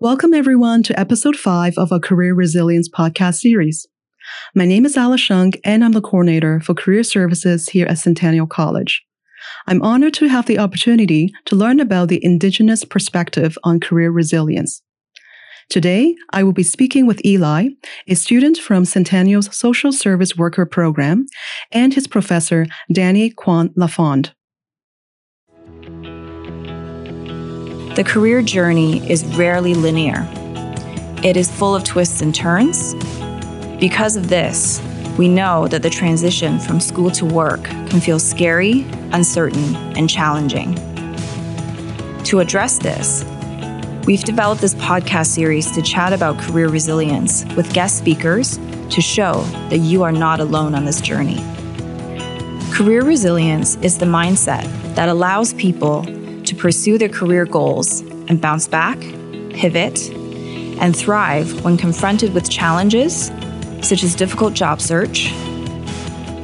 Welcome, everyone, to episode five of our Career Resilience podcast series. My name is Alice Shung, and I'm the coordinator for career services here at Centennial College. I'm honored to have the opportunity to learn about the Indigenous perspective on career resilience. Today, I will be speaking with Eli, a student from Centennial's Social Service Worker program, and his professor, Danny Kwan Lafond. The career journey is rarely linear. It is full of twists and turns. Because of this, we know that the transition from school to work can feel scary, uncertain, and challenging. To address this, we've developed this podcast series to chat about career resilience with guest speakers to show that you are not alone on this journey. Career resilience is the mindset that allows people pursue their career goals and bounce back, pivot, and thrive when confronted with challenges such as difficult job search,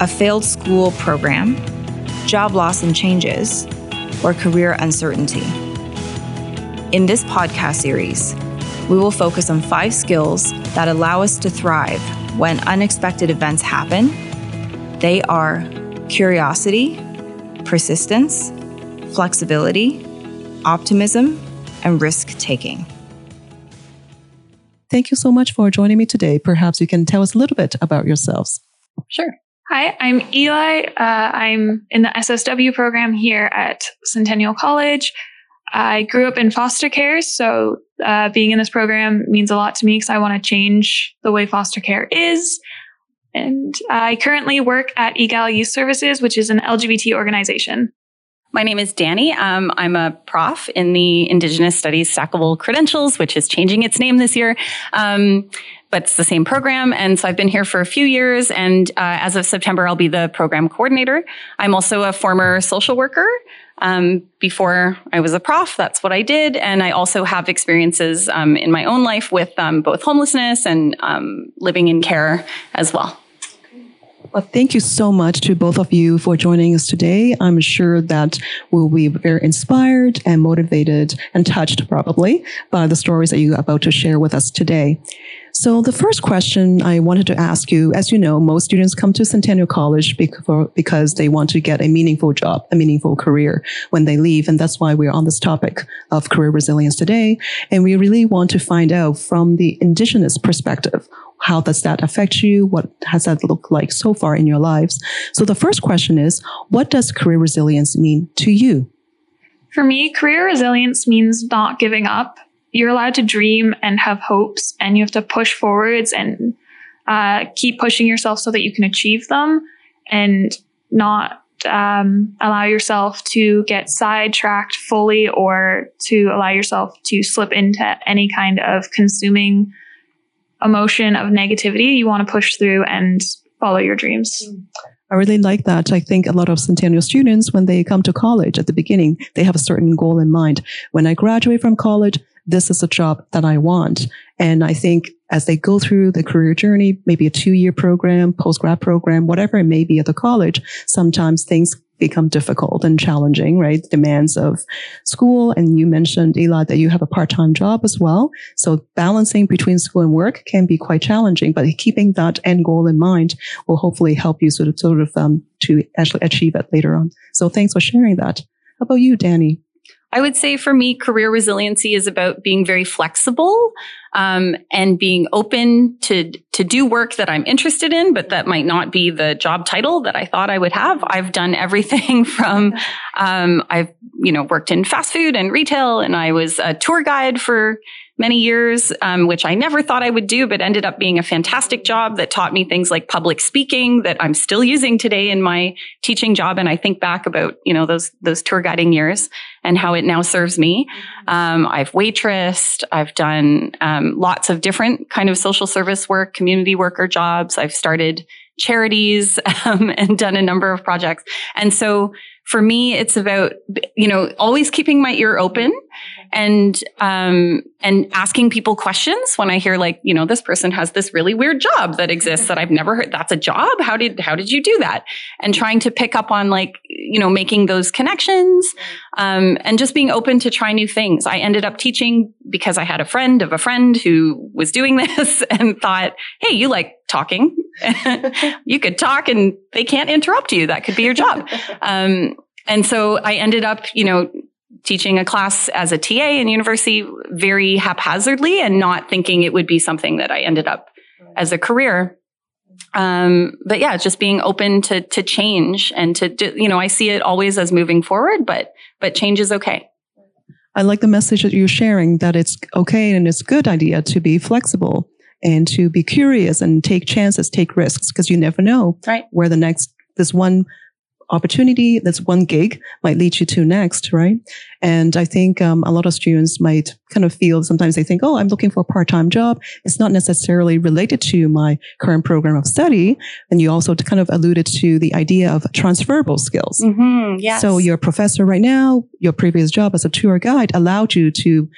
a failed school program, job loss and changes, or career uncertainty. In this podcast series, we will focus on five skills that allow us to thrive when unexpected events happen. They are curiosity, persistence, flexibility, optimism, and risk taking. Thank you so much for joining me today. Perhaps you can tell us a little bit about yourselves. Sure. Hi, I'm Eli. Uh, I'm in the SSW program here at Centennial College. I grew up in foster care, so uh, being in this program means a lot to me because I want to change the way foster care is. And I currently work at Egale Youth Services, which is an LGBT organization. My name is Danny. Um, I'm a prof in the Indigenous Studies Stackable Credentials, which is changing its name this year. Um, but it's the same program. And so I've been here for a few years. And uh, as of September, I'll be the program coordinator. I'm also a former social worker. Um, before I was a prof, that's what I did. And I also have experiences um, in my own life with um, both homelessness and um, living in care as well. Well, thank you so much to both of you for joining us today. I'm sure that we'll be very inspired and motivated and touched probably by the stories that you're about to share with us today. So the first question I wanted to ask you, as you know, most students come to Centennial College because they want to get a meaningful job, a meaningful career when they leave. And that's why we're on this topic of career resilience today. And we really want to find out from the indigenous perspective, how does that affect you? What has that looked like so far in your lives? So the first question is, what does career resilience mean to you? For me, career resilience means not giving up you're allowed to dream and have hopes and you have to push forwards and uh, keep pushing yourself so that you can achieve them and not um, allow yourself to get sidetracked fully or to allow yourself to slip into any kind of consuming emotion of negativity. You want to push through and follow your dreams. I really like that. I think a lot of Centennial students, when they come to college at the beginning, they have a certain goal in mind. When I graduate from college, this is a job that I want. And I think as they go through the career journey, maybe a two year program, post grad program, whatever it may be at the college, sometimes things become difficult and challenging, right? Demands of school. And you mentioned, Eli, that you have a part-time job as well. So balancing between school and work can be quite challenging, but keeping that end goal in mind will hopefully help you sort of, sort of, um, to actually achieve it later on. So thanks for sharing that. How about you, Danny? I would say for me, career resiliency is about being very flexible um, and being open to to do work that I'm interested in, but that might not be the job title that I thought I would have. I've done everything from um, I've you know worked in fast food and retail, and I was a tour guide for many years, um, which I never thought I would do, but ended up being a fantastic job that taught me things like public speaking that I'm still using today in my teaching job. And I think back about, you know, those, those tour guiding years and how it now serves me. Um, I've waitressed. I've done um, lots of different kind of social service work, community worker jobs. I've started charities um, and done a number of projects. And so for me, it's about, you know, always keeping my ear open and, um, and asking people questions when I hear like, you know, this person has this really weird job that exists that I've never heard. That's a job. How did, how did you do that? And trying to pick up on like, you know, making those connections, Um, and just being open to try new things. I ended up teaching because I had a friend of a friend who was doing this and thought, Hey, you like talking. you could talk and they can't interrupt you. That could be your job. Um, and so I ended up, you know, teaching a class as a TA in university very haphazardly and not thinking it would be something that I ended up as a career. Um, but yeah, just being open to to change and to do, you know, I see it always as moving forward, but but change is okay. I like the message that you're sharing that it's okay and it's a good idea to be flexible and to be curious and take chances, take risks because you never know right. where the next this one opportunity that's one gig might lead you to next, right? And I think um, a lot of students might kind of feel sometimes they think, oh, I'm looking for a part-time job. It's not necessarily related to my current program of study. And you also kind of alluded to the idea of transferable skills. Mm-hmm, yes. So you're professor right now. Your previous job as a tour guide allowed you to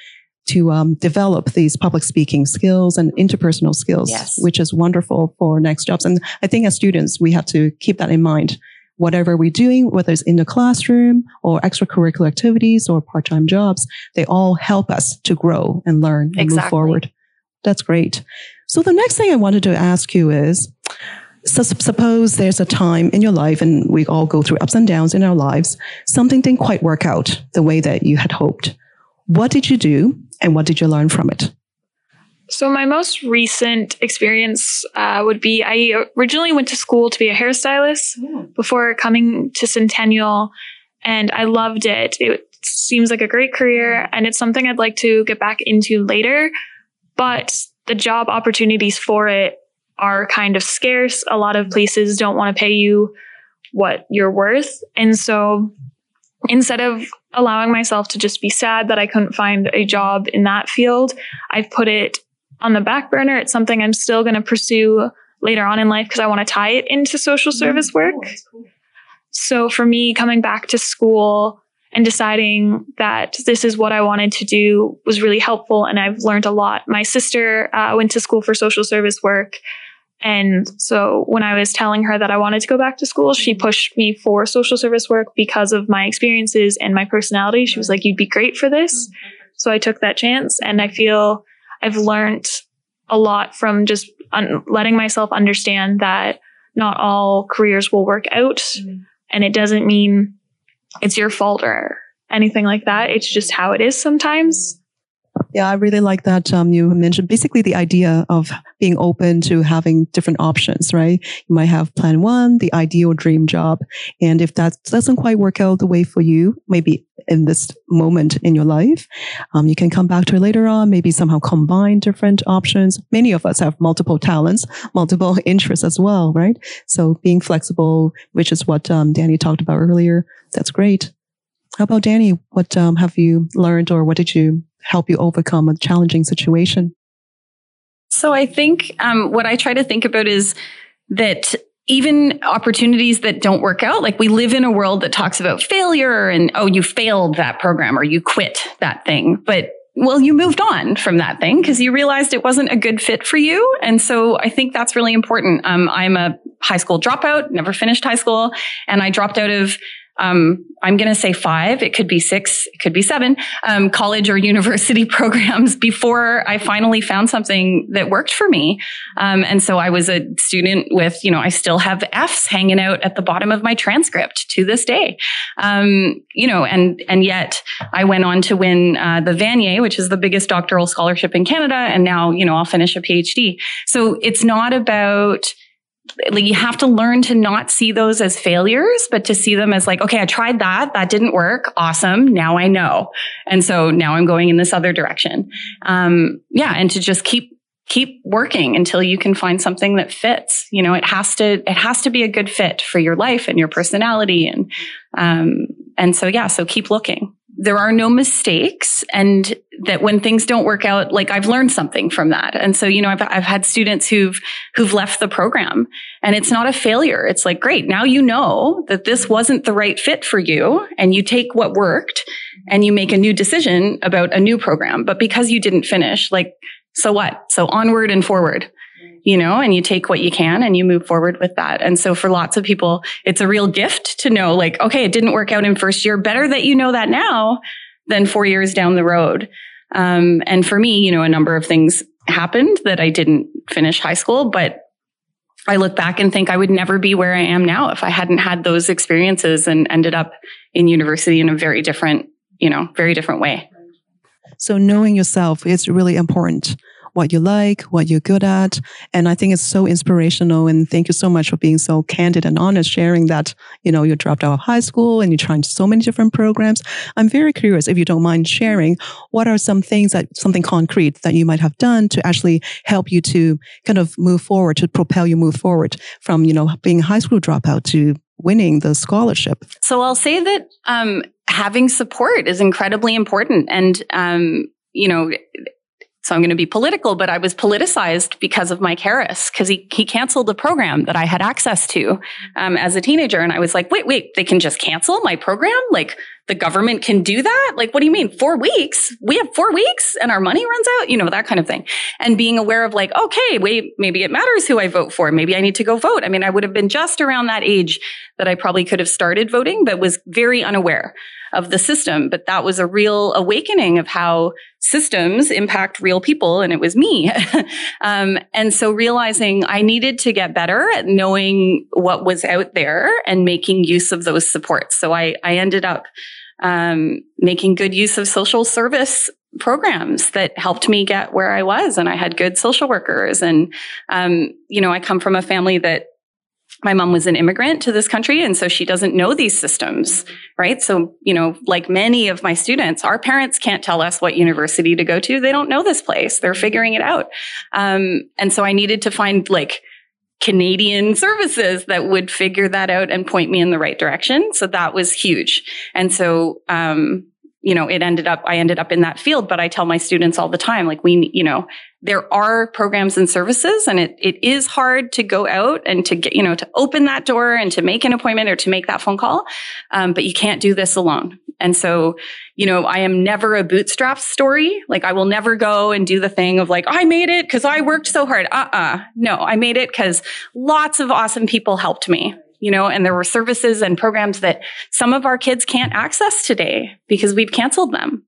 to um, develop these public speaking skills and interpersonal skills, yes. which is wonderful for next jobs. And I think as students, we have to keep that in mind whatever we're doing, whether it's in the classroom or extracurricular activities or part-time jobs, they all help us to grow and learn and exactly. move forward. That's great. So the next thing I wanted to ask you is, so suppose there's a time in your life and we all go through ups and downs in our lives, something didn't quite work out the way that you had hoped. What did you do and what did you learn from it? So, my most recent experience uh, would be I originally went to school to be a hairstylist mm. before coming to Centennial, and I loved it. It seems like a great career, and it's something I'd like to get back into later. But the job opportunities for it are kind of scarce. A lot of places don't want to pay you what you're worth. And so instead of allowing myself to just be sad that I couldn't find a job in that field, I've put it on the back burner. It's something I'm still going to pursue later on in life because I want to tie it into social mm-hmm. service work. Cool. So for me, coming back to school and deciding that this is what I wanted to do was really helpful. And I've learned a lot. My sister uh, went to school for social service work. And so when I was telling her that I wanted to go back to school, she mm-hmm. pushed me for social service work because of my experiences and my personality. She was like, you'd be great for this. Mm-hmm. So I took that chance and I feel I've learned a lot from just un- letting myself understand that not all careers will work out. Mm-hmm. And it doesn't mean it's your fault or anything like that. It's just how it is sometimes. Yeah, I really like that. Um, you mentioned basically the idea of being open to having different options, right? You might have plan one, the ideal dream job. And if that doesn't quite work out the way for you, maybe in this moment in your life, um, you can come back to it later on, maybe somehow combine different options. Many of us have multiple talents, multiple interests as well, right? So being flexible, which is what um, Danny talked about earlier, that's great. How about Danny? What um, have you learned or what did you help you overcome a challenging situation? So I think um, what I try to think about is that even opportunities that don't work out, like we live in a world that talks about failure and, oh, you failed that program or you quit that thing. But well, you moved on from that thing because you realized it wasn't a good fit for you. And so I think that's really important. Um, I'm a high school dropout, never finished high school, and I dropped out of um, I'm going to say five. It could be six. It could be seven um, college or university programs before I finally found something that worked for me. Um, and so I was a student with, you know, I still have F's hanging out at the bottom of my transcript to this day. Um, you know, and and yet I went on to win uh, the Vanier, which is the biggest doctoral scholarship in Canada, and now you know I'll finish a PhD. So it's not about like you have to learn to not see those as failures, but to see them as like, okay, I tried that. That didn't work. Awesome. Now I know. And so now I'm going in this other direction. Um, yeah. And to just keep, keep working until you can find something that fits. You know, it has to, it has to be a good fit for your life and your personality. And, um, and so, yeah, so keep looking there are no mistakes and that when things don't work out like i've learned something from that and so you know i've, I've had students who've who've left the program and it's not a failure it's like great now you know that this wasn't the right fit for you and you take what worked and you make a new decision about a new program but because you didn't finish like so what so onward and forward you know, and you take what you can and you move forward with that. And so for lots of people, it's a real gift to know like, okay, it didn't work out in first year. Better that you know that now than four years down the road. Um, and for me, you know, a number of things happened that I didn't finish high school, but I look back and think I would never be where I am now if I hadn't had those experiences and ended up in university in a very different, you know, very different way. So knowing yourself is really important what you like, what you're good at. And I think it's so inspirational. And thank you so much for being so candid and honest, sharing that, you know, you dropped out of high school and you tried so many different programs. I'm very curious if you don't mind sharing, what are some things that, something concrete that you might have done to actually help you to kind of move forward, to propel you move forward from, you know, being a high school dropout to winning the scholarship? So I'll say that um, having support is incredibly important. And, um, you know, so I'm going to be political, but I was politicized because of Mike Harris because he, he canceled the program that I had access to um, as a teenager. And I was like, wait, wait, they can just cancel my program? Like the government can do that? Like, what do you mean? Four weeks? We have four weeks and our money runs out? You know, that kind of thing. And being aware of like, okay, wait, maybe it matters who I vote for. Maybe I need to go vote. I mean, I would have been just around that age that I probably could have started voting, but was very unaware of the system. But that was a real awakening of how systems impact real people. And it was me. um, and so realizing I needed to get better at knowing what was out there and making use of those supports. So I, I ended up um, making good use of social service programs that helped me get where I was. And I had good social workers. And, um, you know, I come from a family that my mom was an immigrant to this country and so she doesn't know these systems right? So you know like many of my students our parents can't tell us what university to go to. They don't know this place. They're figuring it out. Um, and so i needed to find like canadian services that would figure that out and point me in the right direction. So that was huge. And so um, you know, it ended up, I ended up in that field, but I tell my students all the time, like we, you know, there are programs and services and it, it is hard to go out and to get, you know, to open that door and to make an appointment or to make that phone call. Um, but you can't do this alone. And so, you know, I am never a bootstrap story. Like I will never go and do the thing of like, I made it because I worked so hard. Uh-uh. No, I made it because lots of awesome people helped me you know, and there were services and programs that some of our kids can't access today because we've canceled them,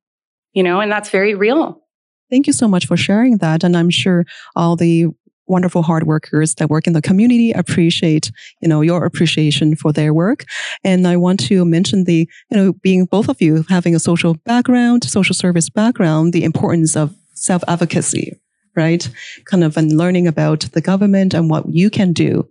you know, and that's very real. Thank you so much for sharing that. And I'm sure all the wonderful hard workers that work in the community appreciate, you know, your appreciation for their work. And I want to mention the, you know, being both of you having a social background, social service background, the importance of self advocacy, right? Kind of and learning about the government and what you can do.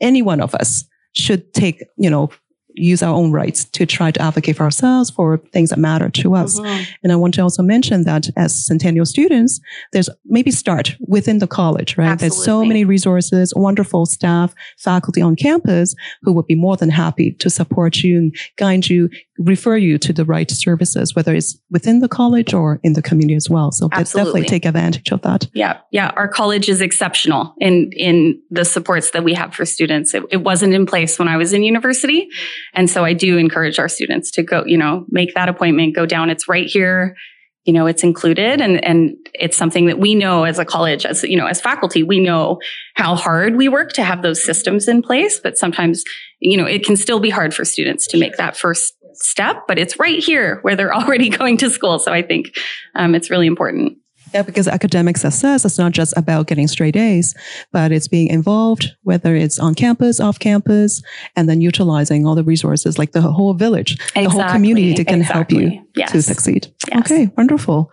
Any one of us should take, you know, use our own rights to try to advocate for ourselves for things that matter to us. Mm-hmm. And I want to also mention that as Centennial students, there's maybe start within the college, right? Absolutely. There's so many resources, wonderful staff, faculty on campus who would be more than happy to support you and guide you, refer you to the right services, whether it's within the college or in the community as well. So definitely take advantage of that. Yeah. Yeah. Our college is exceptional in, in the supports that we have for students. It, it wasn't in place when I was in university. And so I do encourage our students to go, you know, make that appointment, go down. It's right here. You know, it's included and, and it's something that we know as a college, as, you know, as faculty, we know how hard we work to have those systems in place. But sometimes, you know, it can still be hard for students to make that first step, but it's right here where they're already going to school. So I think um, it's really important. Yeah, because academic success is not just about getting straight A's, but it's being involved, whether it's on campus, off campus, and then utilizing all the resources like the whole village, exactly. the whole community that can exactly. help you yes. to succeed. Yes. Okay, wonderful.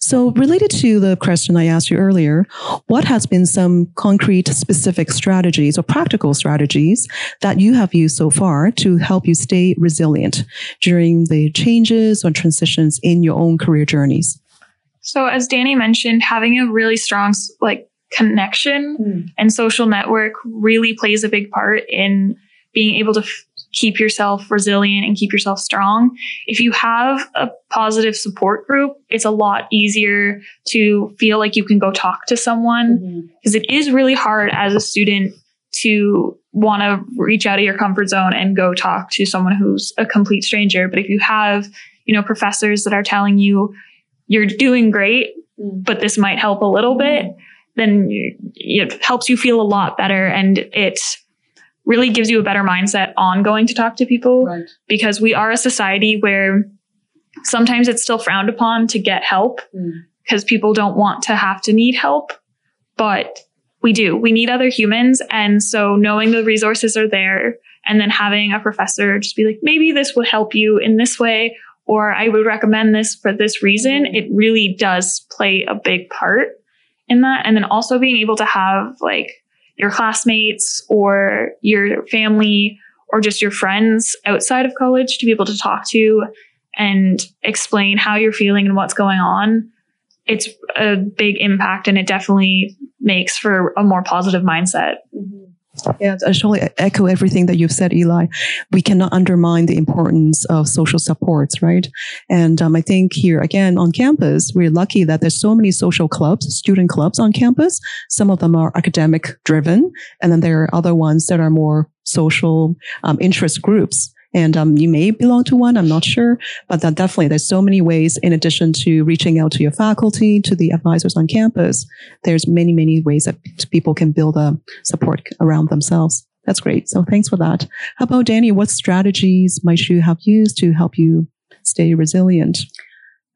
So related to the question I asked you earlier, what has been some concrete specific strategies or practical strategies that you have used so far to help you stay resilient during the changes or transitions in your own career journeys? So as Danny mentioned, having a really strong like connection mm. and social network really plays a big part in being able to f- keep yourself resilient and keep yourself strong. If you have a positive support group, it's a lot easier to feel like you can go talk to someone because mm-hmm. is really hard as a student to want to reach out of your comfort zone and go talk to someone who's a complete stranger. But if you have, you know, professors that are telling you you're doing great, mm. but this might help a little bit, then it helps you feel a lot better. And it really gives you a better mindset on going to talk to people Right. because we are a society where sometimes it's still frowned upon to get help because people don't want to have to need help but we do. We need other humans. And so knowing the resources are there and then having a professor just be like maybe this would help you in this way or i would recommend this for this reason mm-hmm. it really does play a big part in that. And then also being able to have like your classmates or your family or just your friends outside of college to be able to talk to and explain how you're feeling and what's going on it's a big impact and it definitely makes for a more positive mindset mm-hmm. Yeah, I totally echo everything that you've said, Eli. We cannot undermine the importance of social supports, right? And um, I think here again on campus, we're lucky that there's so many social clubs, student clubs on campus. Some of them are academic driven, and then there are other ones that are more social um, interest groups. And um, you may belong to one, I'm not sure, but that definitely there's so many ways in addition to reaching out to your faculty, to the advisors on campus. There's many, many ways that people can build a support around themselves. That's great. So thanks for that. How about Danny? What strategies might you have used to help you stay resilient?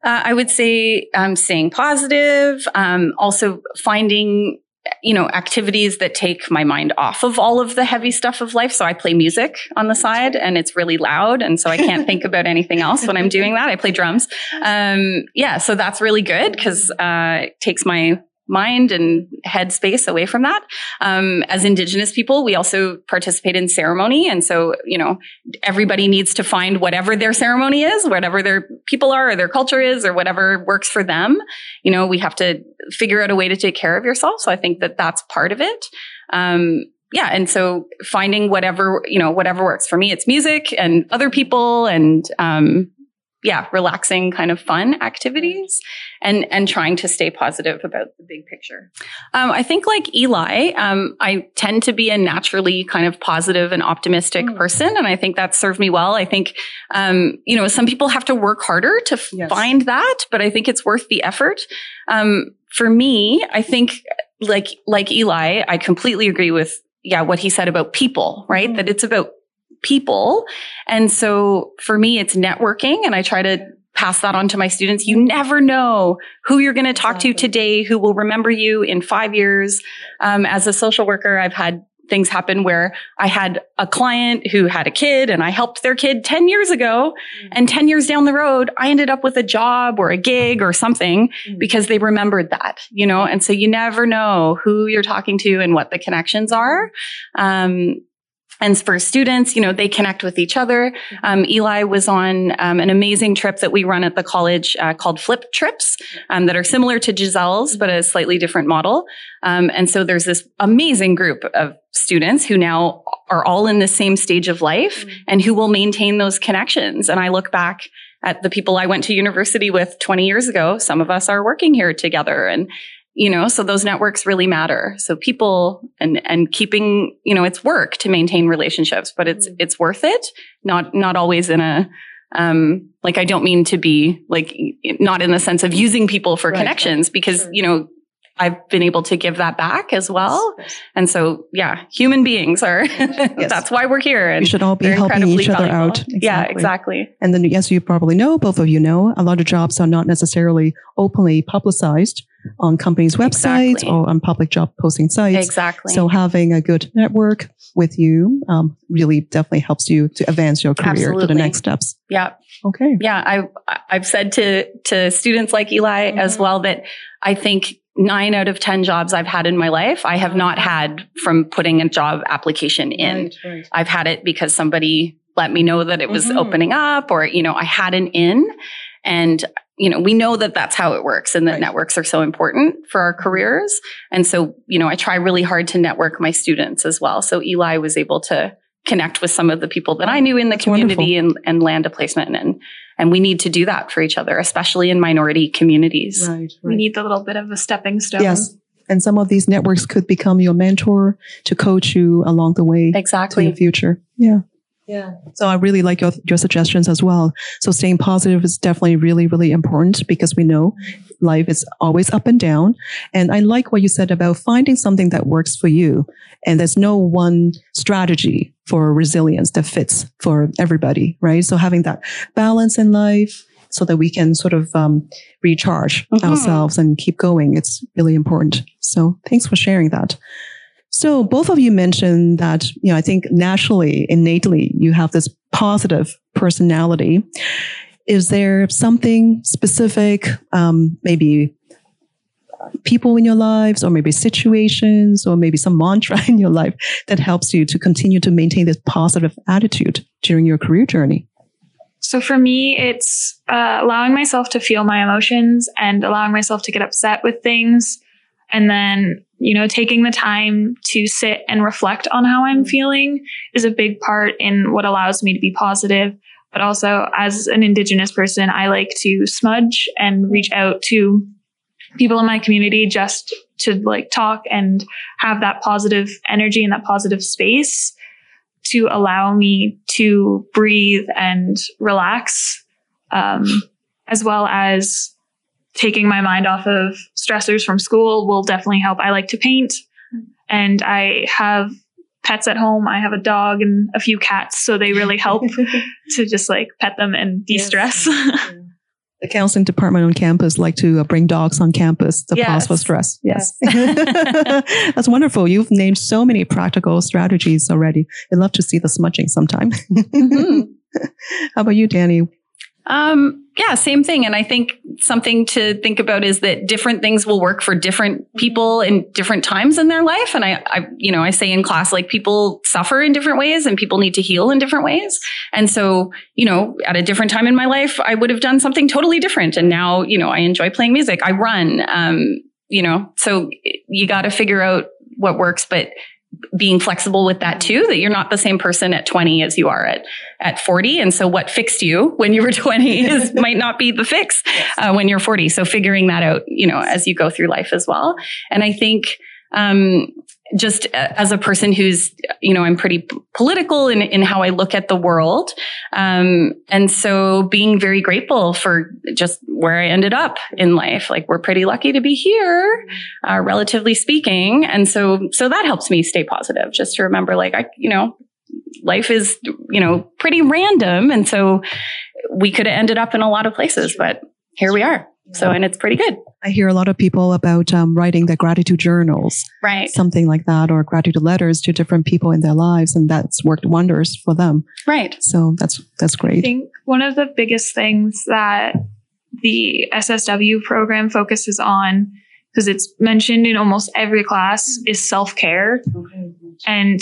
Uh, I would say um, staying positive, um, also finding you know activities that take my mind off of all of the heavy stuff of life. So i play music on the side and it's really loud. And so i can't think about anything else when i'm doing that. I play drums. Um, yeah so that's really good because uh, it takes my mind and head space away from that. Um, as Indigenous people, we also participate in ceremony. And so, you know, everybody needs to find whatever their ceremony is, whatever their people are or their culture is or whatever works for them. You know, we have to figure out a way to take care of yourself. So I think that that's part of it. Um, yeah. And so finding whatever, you know, whatever works for me, it's music and other people and, um, yeah, relaxing kind of fun activities and and trying to stay positive about the big picture. Um, I think like Eli, um, I tend to be a naturally kind of positive and optimistic mm. person, and I think that served me well. I think um, you know some people have to work harder to yes. find that, but I think it's worth the effort. Um, for me, I think like like Eli, I completely agree with yeah what he said about people, right? Mm. That it's about people. And so for me, it's networking and I try to pass that on to my students. You never know who you're going to talk to today, who will remember you in five years. Um, as a social worker, I've had things happen where I had a client who had a kid and I helped their kid 10 years ago. Mm-hmm. And 10 years down the road, I ended up with a job or a gig or something mm-hmm. because they remembered that, you know? And so you never know who you're talking to and what the connections are. Um, and for students, you know, they connect with each other. Um, Eli was on um, an amazing trip that we run at the college uh, called Flip Trips um, that are similar to Giselle's, but a slightly different model. Um, and so there's this amazing group of students who now are all in the same stage of life mm-hmm. and who will maintain those connections. And I look back at the people I went to university with 20 years ago. Some of us are working here together and you know so those networks really matter so people and and keeping you know it's work to maintain relationships but it's mm-hmm. it's worth it not not always in a um like i don't mean to be like not in the sense of using people for right, connections right. because sure. you know I've been able to give that back as well. Yes, And so, yeah, human beings are, yes. that's why we're here. And we should all be helping each other valuable. out. Exactly. Yeah, exactly. And then, as you probably know, both of you know, a lot of jobs are not necessarily openly publicized on companies' websites exactly. or on public job posting sites. Exactly. So having a good network with you um, really definitely helps you to advance your career Absolutely. to the next steps. Yeah. Okay. Yeah, I I've said to to students like Eli mm-hmm. as well that I think nine out of 10 jobs I've had in my life, I have not had from putting a job application in. Right, right. I've had it because somebody let me know that it was mm-hmm. opening up or, you know, I had an in and you know, we know that that's how it works and that right. networks are so important for our careers. And so, you know, I try really hard to network my students as well. So Eli was able to connect with some of the people that I knew in the that's community and, and land a placement. And, and we need to do that for each other, especially in minority communities. Right, right. We need the little bit of a stepping stone. Yes. And some of these networks could become your mentor to coach you along the way exactly. to the future. Yeah. Yeah. So I really like your, your suggestions as well. So staying positive is definitely really, really important because we know life is always up and down. And I like what you said about finding something that works for you. And there's no one strategy for resilience that fits for everybody, right? So having that balance in life so that we can sort of um, recharge Mhm. ourselves and keep going. It's really important. So thanks for sharing that. So both of you mentioned that, you know, I think naturally, innately, you have this positive personality. Is there something specific, um, maybe people in your lives, or maybe situations, or maybe some mantra in your life that helps you to continue to maintain this positive attitude during your career journey? So for me, it's uh, allowing myself to feel my emotions and allowing myself to get upset with things. And then, you know, taking the time to sit and reflect on how I'm feeling is a big part in what allows me to be positive. But also, as an Indigenous person, I like to smudge and reach out to people in my community just to like talk and have that positive energy and that positive space to allow me to breathe and relax, um, as well as taking my mind off of stressors from school will definitely help. I like to paint and I have pets at home. I have a dog and a few cats, so they really help to just like pet them and de-stress. The counseling department on campus like to uh, bring dogs on campus to pause for stress. Yes. That's wonderful. You've named so many practical strategies already. I'd love to see the smudging sometime. Mhm. How about you, Danny? Um, yeah, same thing. And I think something to think about is that different things will work for different people in different times in their life. And I, I, you know, I say in class, like people suffer in different ways and people need to heal in different ways. And so, you know, at a different time in my life, I would have done something totally different. And now, you know, I enjoy playing music. I run, um, you know, so you got to figure out what works, but being flexible with that too, that you're not the same person at 20 as you are at, at 40. And so what fixed you when you were 20 is might not be the fix uh, when you're 40. So figuring that out, you know, as you go through life as well. And I think, um, just uh, as a person who's, you know, I'm pretty political in, in how I look at the world. Um, and so being very grateful for just where I ended up in life. Like we're pretty lucky to be here, uh, relatively speaking. And so, so that helps me stay positive just to remember like, I, you know, life is, you know, pretty random. And so we could have ended up in a lot of places, but here we are. So, and it's pretty good. I hear a lot of people about um, writing their gratitude journals, Right. something like that, or gratitude letters to different people in their lives, and that's worked wonders for them. Right. So that's that's great. I think one of the biggest things that the SSW program focuses on, because it's mentioned in almost every class, is self care and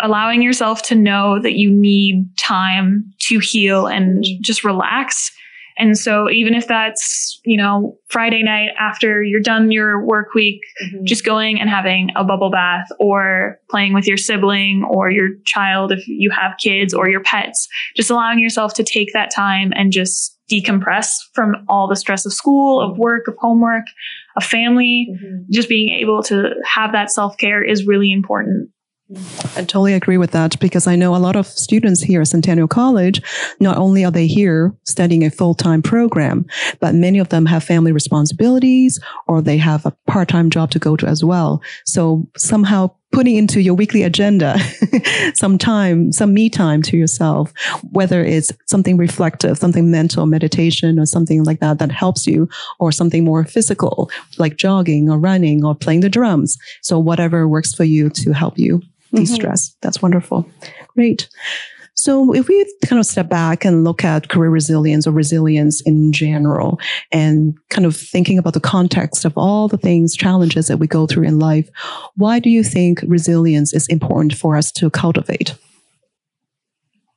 allowing yourself to know that you need time to heal and just relax. And so, even if that's, you know, Friday night after you're done your work week, mm-hmm. just going and having a bubble bath or playing with your sibling or your child if you have kids or your pets, just allowing yourself to take that time and just decompress from all the stress of school, of work, of homework, of family. Mm-hmm. Just being able to have that self care is really important. I totally agree with that because I know a lot of students here at Centennial College, not only are they here studying a full-time program, but many of them have family responsibilities or they have a part-time job to go to as well. So somehow putting into your weekly agenda some time, some me time to yourself, whether it's something reflective, something mental, meditation, or something like that that helps you, or something more physical, like jogging or running or playing the drums. So whatever works for you to help you de-stress. That's wonderful. Great. So if we kind of step back and look at career resilience or resilience in general and kind of thinking about the context of all the things, challenges that we go through in life, why do you think resilience is important for us to cultivate?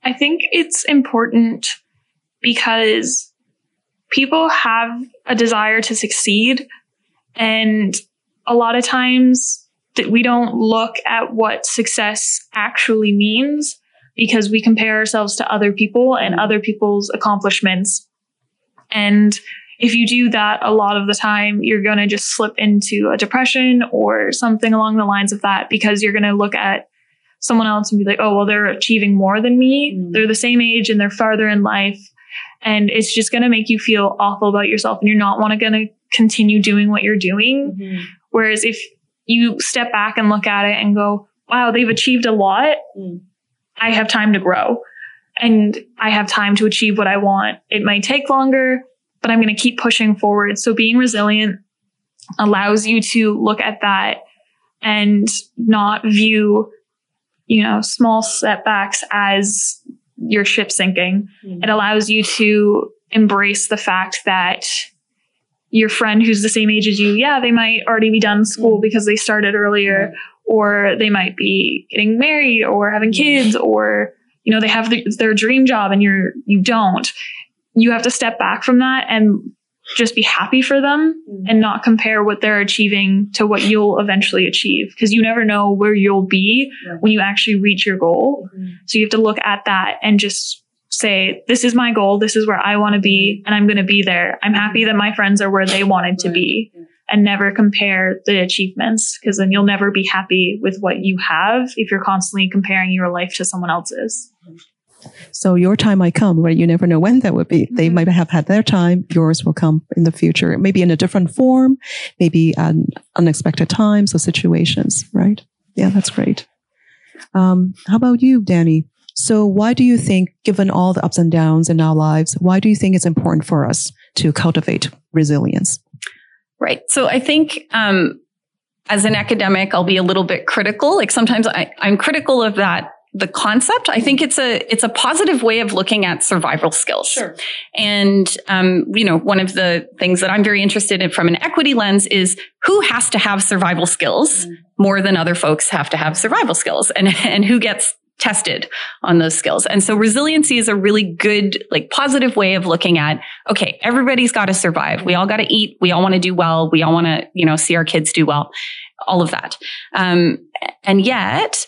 I think it's important because people have a desire to succeed. And a lot of times that we don't look at what success actually means because we compare ourselves to other people and other people's accomplishments. And if you do that a lot of the time, you're going to just slip into a depression or something along the lines of that because you're going to look at someone else and be like, oh, well, they're achieving more than me. Mm. They're the same age and they're farther in life. And it's just going to make you feel awful about yourself and you're not want to going to continue doing what you're doing. Mm-hmm. Whereas if you step back and look at it and go, wow, they've achieved a lot. Mm. I have time to grow and I have time to achieve what I want. It might take longer, but I'm going to keep pushing forward. So being resilient allows you to look at that and not view, you know, small setbacks as your ship sinking. Mm. It allows you to embrace the fact that your friend who's the same age as you, yeah, they might already be done school Mm. because they started earlier, or they might be getting married or having kids, or you know they have the, their dream job and you're you don't. You have to step back from that and just be happy for them Mm. and not compare what they're achieving to what you'll eventually achieve because you never know where you'll be when you actually reach your goal. Mhm. So you have to look at that and just say, this is my goal. This is where I want to be and I'm going to be there. I'm happy that my friends are where they wanted to be and never compare the achievements because then you'll never be happy with what you have if you're constantly comparing your life to someone else's. So your time might come, right? You never know when that would be. They Mhm. might have had their time. Yours will come in the future, maybe in a different form, maybe at unexpected times or situations, right? Yeah, that's great. Um, how about you, Danny? So why do you think, given all the ups and downs in our lives, why do you think it's important for us to cultivate resilience? Right. So I think um, as an academic, I'll be a little bit critical. Like sometimes I, I'm critical of that the concept. I think it's a it's a positive way of looking at survival skills. Sure. And um, you know, one of the things that I'm very interested in from an equity lens is who has to have survival skills Mm. more than other folks have to have survival skills, and and who gets tested on those skills. And so resiliency is a really good, like positive way of looking at, okay, everybody's got to survive. We all got to eat. We all want to do well. We all want to, you know, see our kids do well, all of that. Um, and yet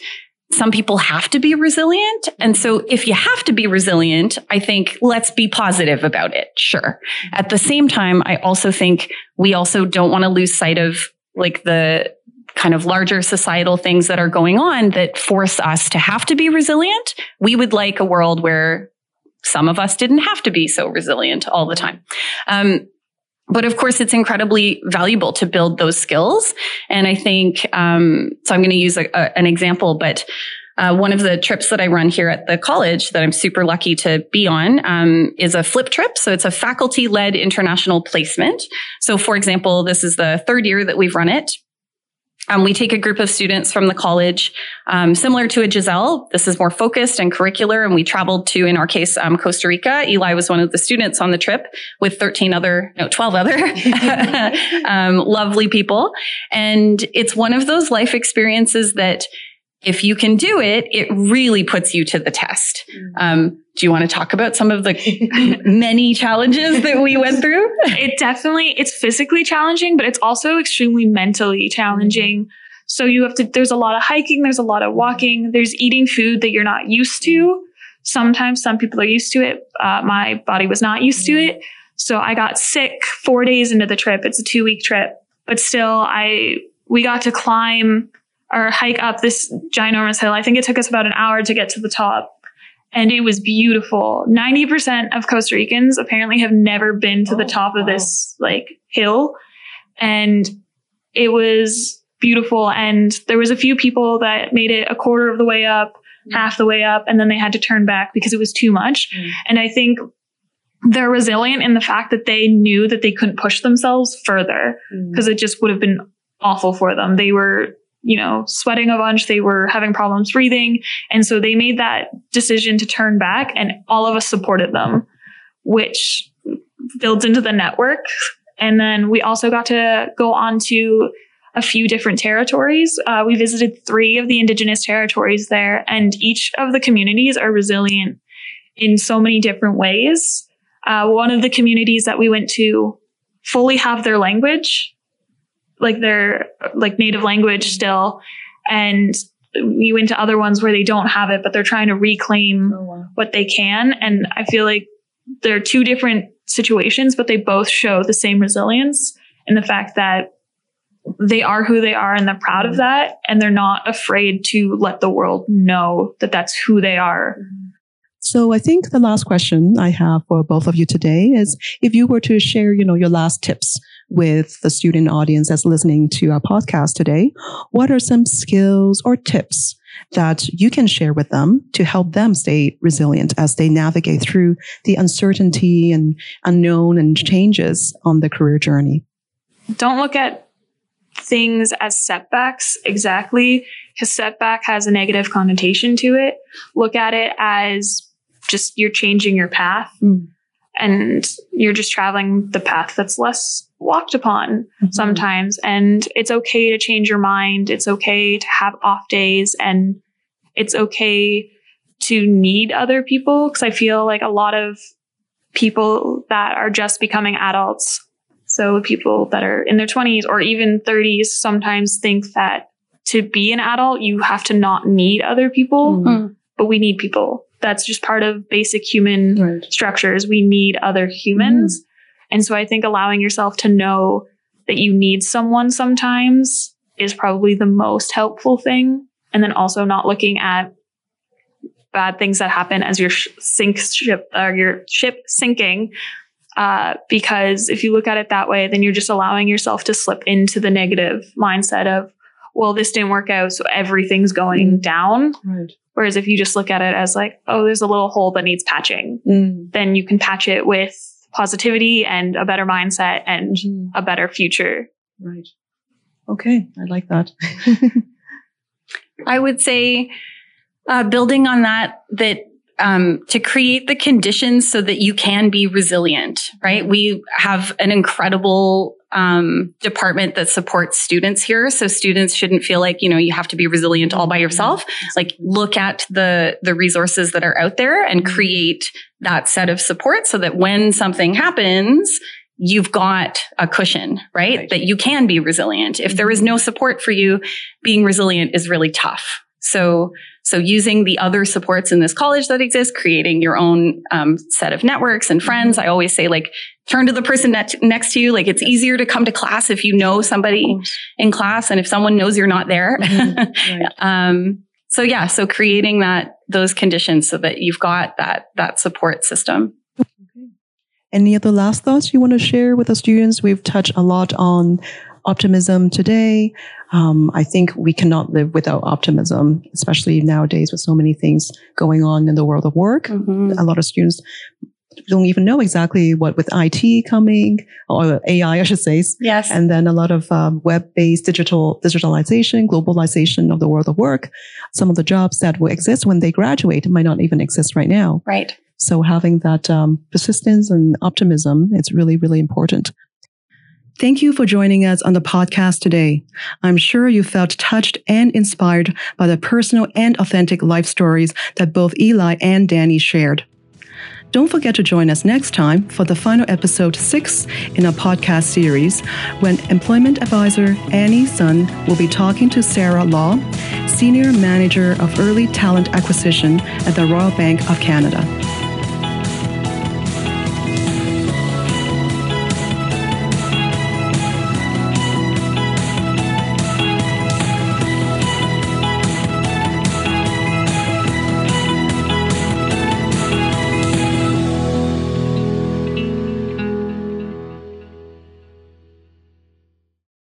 some people have to be resilient. And so if you have to be resilient, I think let's be positive about it. Sure. At the same time, I also think we also don't want to lose sight of like the kind of larger societal things that are going on that force us to have to be resilient. We would like a world where some of us didn't have to be so resilient all the time. Um, but of course, it's incredibly valuable to build those skills. And I think, um, so I'm going to use a, a, an example, but uh, one of the trips that I run here at the college that I'm super lucky to be on um, is a flip trip. So it's a faculty led international placement. So, for example, this is the third year that we've run it. Um, we take a group of students from the college, um, similar to a Giselle. This is more focused and curricular, and we traveled to, in our case, um, Costa Rica. Eli was one of the students on the trip with 13 other, no, 12 other um, lovely people. And it's one of those life experiences that if you can do it, it really puts you to the test. Um, do you want to talk about some of the many challenges that we went through? it definitely it's physically challenging but it's also extremely mentally challenging. Mm-hmm. So you have to there's a lot of hiking there's a lot of mm-hmm. walking there's eating food that you're not used to. Mm-hmm. Sometimes some people are used to it. Uh, my body was not used to it. So i got sick four days into the trip. It's a two week trip. But still i we got to climb or hike up this ginormous hill. I think it took us about an hour to get to the top and it was beautiful. 90% of Costa Ricans apparently have never been to the Oh, top of wow. this like hill. And it was beautiful. And there was a few people that made it a quarter of the way up, Mm. half the way up, and then they had to turn back because it was too much. Mm. And I think they're resilient in the fact that they knew that they couldn't push themselves further Mm. because it just would have been awful for them. They were, you know, sweating a bunch. They were having problems breathing. And so they made that decision to turn back and all of us supported them, which builds into the network. And then we also got to go on to a few different territories. Uh, we visited three of the indigenous territories there, and each of the communities are resilient in so many different ways. Uh, one of the communities that we went to fully have their language, like their like native language still, and we went to other ones where they don't have it, but they're trying to reclaim Oh, wow. what they can. And I feel like they're two different situations, but they both show the same resilience in the fact that they are who they are and they're proud of mm-hmm. that. And they're not afraid to let the world know that that's who they are. Mm-hmm. So I think the last question I have for both of you today is if you were to share, you know, your last tips with the student audience that's listening to our podcast today, what are some skills or tips that you can share with them to help them stay resilient as they navigate through the uncertainty and unknown and changes on the career journey? Don't look at things as setbacks exactly because setback has a negative connotation to it. Look at it as just you're changing your path mm. and you're just traveling the path that's less walked upon mm-hmm. sometimes. And it's okay to change your mind. It's okay to have off days and it's okay to need other people. Cause I feel like a lot of people that are just becoming adults. So people that are in their 20s or even 30s sometimes think that to be an adult, you have to not need other people, mm-hmm. but we need people. That's just part of basic human right. structures. We need other humans. Mm-hmm. And so I think allowing yourself to know that you need someone sometimes is probably the most helpful thing. And then also not looking at bad things that happen as your sh- sink ship or your ship sinking. Uh, because if you look at it that way, then you're just allowing yourself to slip into the negative mindset of, well, this didn't work out, so everything's going mm. down. Right. Whereas if you just look at it as like, oh, there's a little hole that needs patching, mm. then you can patch it with positivity and a better mindset and mm. a better future. Right. Okay. I like that. I would say, uh, building on that, that um, to create the conditions so that you can be resilient, right? We have an incredible um, department that supports students here. So students shouldn't feel like, you know, you have to be resilient all by yourself. Like look at the, the resources that are out there and create that set of support so that when something happens, you've got a cushion, right? right? That you can be resilient. If there is no support for you, being resilient is really tough. So, so using the other supports in this college that exist, creating your own um, set of networks and friends. I always say, like, turn to the person net- next to you. Like, it's easier to come to class if you know somebody in class, and if someone knows you're not there. Mm-hmm. Right. um, so yeah, so creating that those conditions so that you've got that that support system. Any other last thoughts you want to share with the students? We've touched a lot on optimism today. Um, I think we cannot live without optimism, especially nowadays with so many things going on in the world of work. Mm-hmm. A lot of students don't even know exactly what with IT coming or AI, I should say. Yes. And then a lot of um, web-based digital digitalization, globalization of the world of work. Some of the jobs that will exist when they graduate might not even exist right now. Right. So having that um, persistence and optimism is really, really important. Thank you for joining us on the podcast today. I'm sure you felt touched and inspired by the personal and authentic life stories that both Eli and Danny shared. Don't forget to join us next time for the final episode six in our podcast series when employment advisor Annie Sun will be talking to Sarah Law, Senior Manager of Early Talent Acquisition at the Royal Bank of Canada.